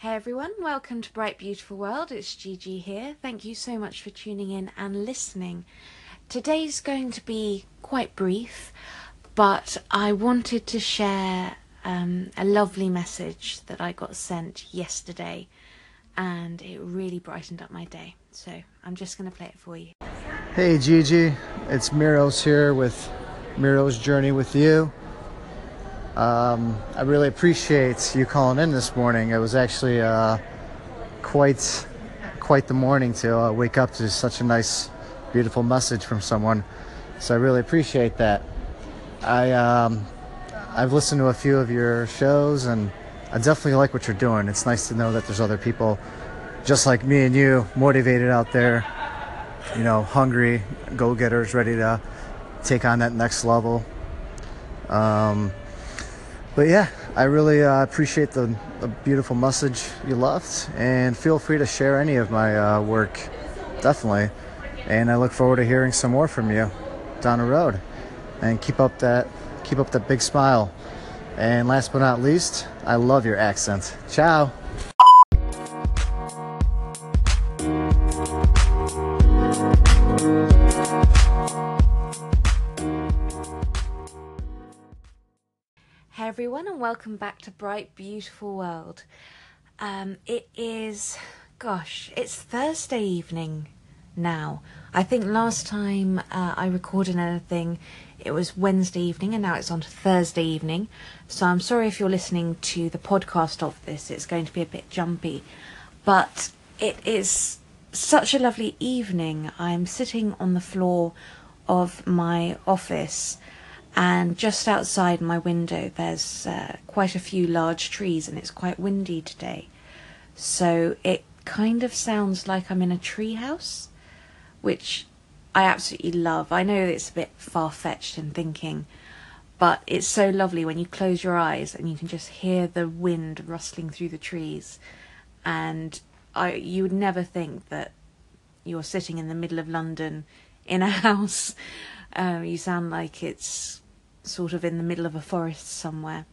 Hey everyone, welcome to Bright Beautiful World. It's Gigi here. Thank you so much for tuning in and listening. Today's going to be quite brief, but I wanted to share um, a lovely message that I got sent yesterday, and it really brightened up my day. So I'm just going to play it for you. Hey Gigi, it's Miros here with Miros Journey with You. Um, I really appreciate you calling in this morning. It was actually uh, quite quite the morning to uh, wake up to such a nice, beautiful message from someone. So I really appreciate that. I um, I've listened to a few of your shows and I definitely like what you're doing. It's nice to know that there's other people just like me and you motivated out there, you know, hungry, go-getters, ready to take on that next level. Um, but yeah, I really uh, appreciate the, the, beautiful message you left, and feel free to share any of my uh, work, definitely. And I look forward to hearing some more from you down the road. And keep up that keep up that big smile. And last but not least, I love your accent. Ciao. Everyone, and welcome back to Bright Beautiful World. Um, it is, gosh, it's Thursday evening now. I think last time uh, I recorded anything, it was Wednesday evening, and now it's on to Thursday evening. So I'm sorry if you're listening to the podcast of this, it's going to be a bit jumpy. But it is such a lovely evening. I'm sitting on the floor of my office and just outside my window there's uh, quite a few large trees and it's quite windy today. So it kind of sounds like i'm in a tree house which i absolutely love. I know it's a bit far-fetched in thinking but it's so lovely when you close your eyes and you can just hear the wind rustling through the trees. And I, you would never think that you're sitting in the middle of london in a house. Um, you sound like it's sort of in the middle of a forest somewhere.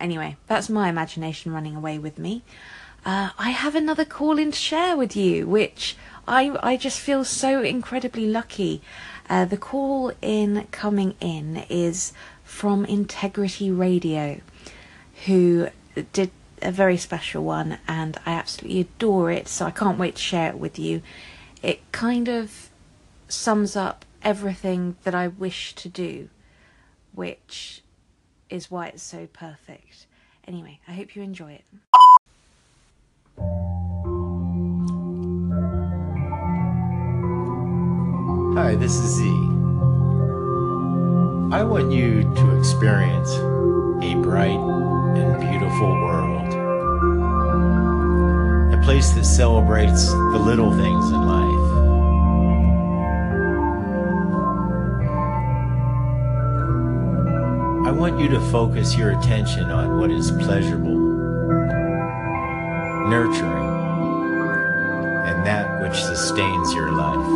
Anyway, that's my imagination running away with me. Uh, I have another call in to share with you, which I I just feel so incredibly lucky. Uh, the call in coming in is from Integrity Radio, who did a very special one, and I absolutely adore it. So I can't wait to share it with you. It kind of sums up everything that I wish to do, which is why it's so perfect. Anyway, I hope you enjoy it. Hi, this is Z. I want you to experience a bright and beautiful world. A place that celebrates the little things in life. I want you to focus your attention on what is pleasurable, nurturing, and that which sustains your life.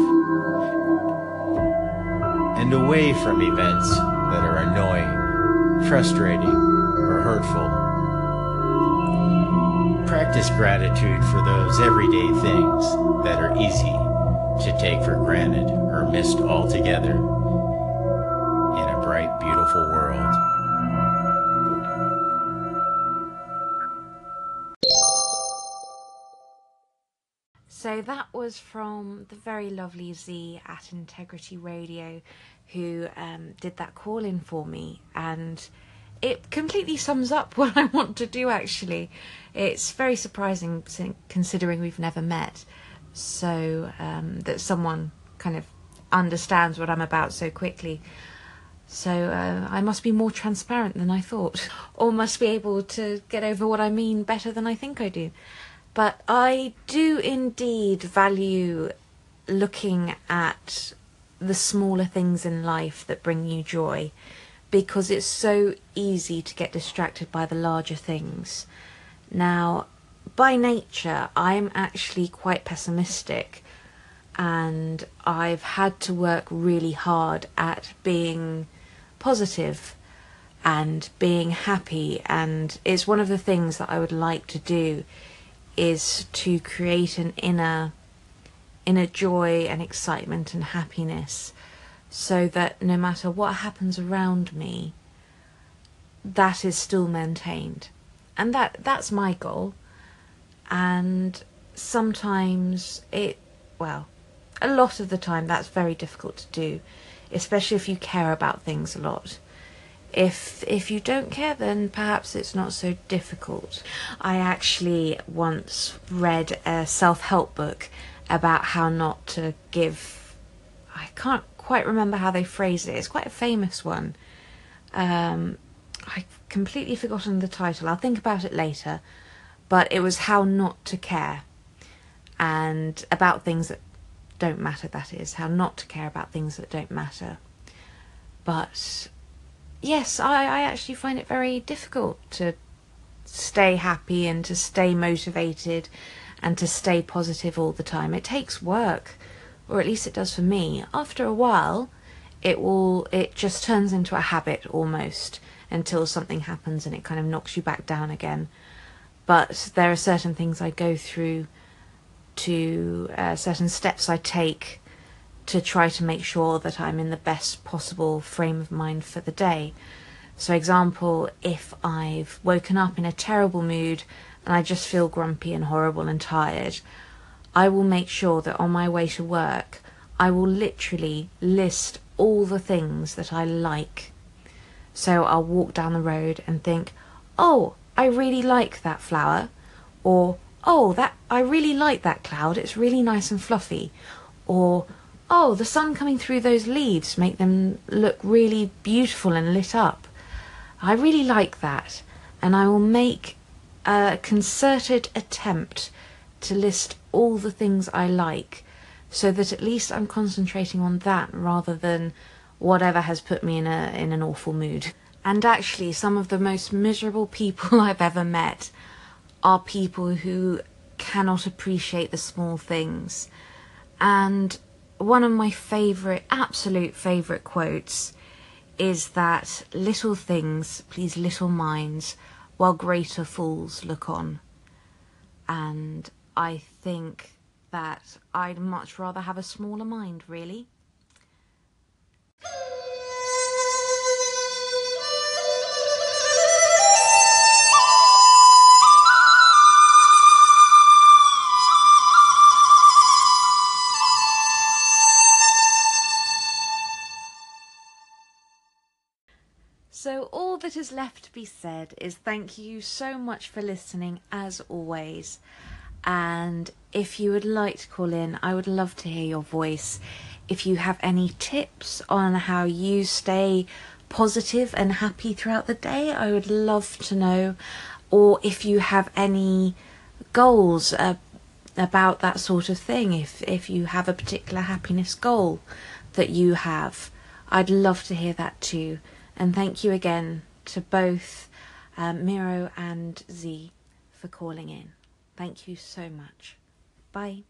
And away from events that are annoying, frustrating, or hurtful. Practice gratitude for those everyday things that are easy to take for granted or missed altogether So that was from the very lovely Z at Integrity Radio, who um, did that call in for me, and it completely sums up what I want to do. Actually, it's very surprising considering we've never met, so um, that someone kind of understands what I'm about so quickly. So uh, I must be more transparent than I thought, or must be able to get over what I mean better than I think I do. But I do indeed value looking at the smaller things in life that bring you joy because it's so easy to get distracted by the larger things. Now, by nature, I'm actually quite pessimistic and I've had to work really hard at being positive and being happy and it's one of the things that I would like to do is to create an inner inner joy and excitement and happiness so that no matter what happens around me that is still maintained. And that that's my goal. And sometimes it well a lot of the time that's very difficult to do especially if you care about things a lot if if you don't care then perhaps it's not so difficult. I actually once read a self-help book about how not to give i can't quite remember how they phrased it. It's quite a famous one. Um, i completely forgotten the title. I'll think about it later. But it was how not to care and about things that don't matter that is. How not to care about things that don't matter. But yes, I, I actually find it very difficult to stay happy and to stay motivated and to stay positive all the time. It takes work, or at least it does for me. After a while, it will it just turns into a habit almost until something happens and it kind of knocks you back down again. But there are certain things I go through to uh, certain steps I take to try to make sure that I'm in the best possible frame of mind for the day. So, example, if I've woken up in a terrible mood and I just feel grumpy and horrible and tired, I will make sure that on my way to work, I will literally list all the things that I like. So I'll walk down the road and think, oh, I really like that flower, or oh, that I really like that cloud. It's really nice and fluffy, or oh, the sun coming through those leaves make them look really beautiful and lit up. I really like that, and I will make a concerted attempt to list all the things I like so that at least I'm concentrating on that rather than whatever has put me in a in an awful mood. And actually some of the most miserable people I've ever met are people who cannot appreciate the small things. And one of my favourite, absolute favourite quotes is that little things please little minds while greater fools look on. And I think that I'd much rather have a smaller mind, really. Is left to be said is thank you so much for listening, as always. And if you would like to call in, I would love to hear your voice. If you have any tips on how you stay positive and happy throughout the day, I would love to know. Or if you have any goals uh, about that sort of thing, if, if you have a particular happiness goal that you have, I'd love to hear that too. And thank you again to both um, Miro and Z for calling in. Thank you so much. Bye.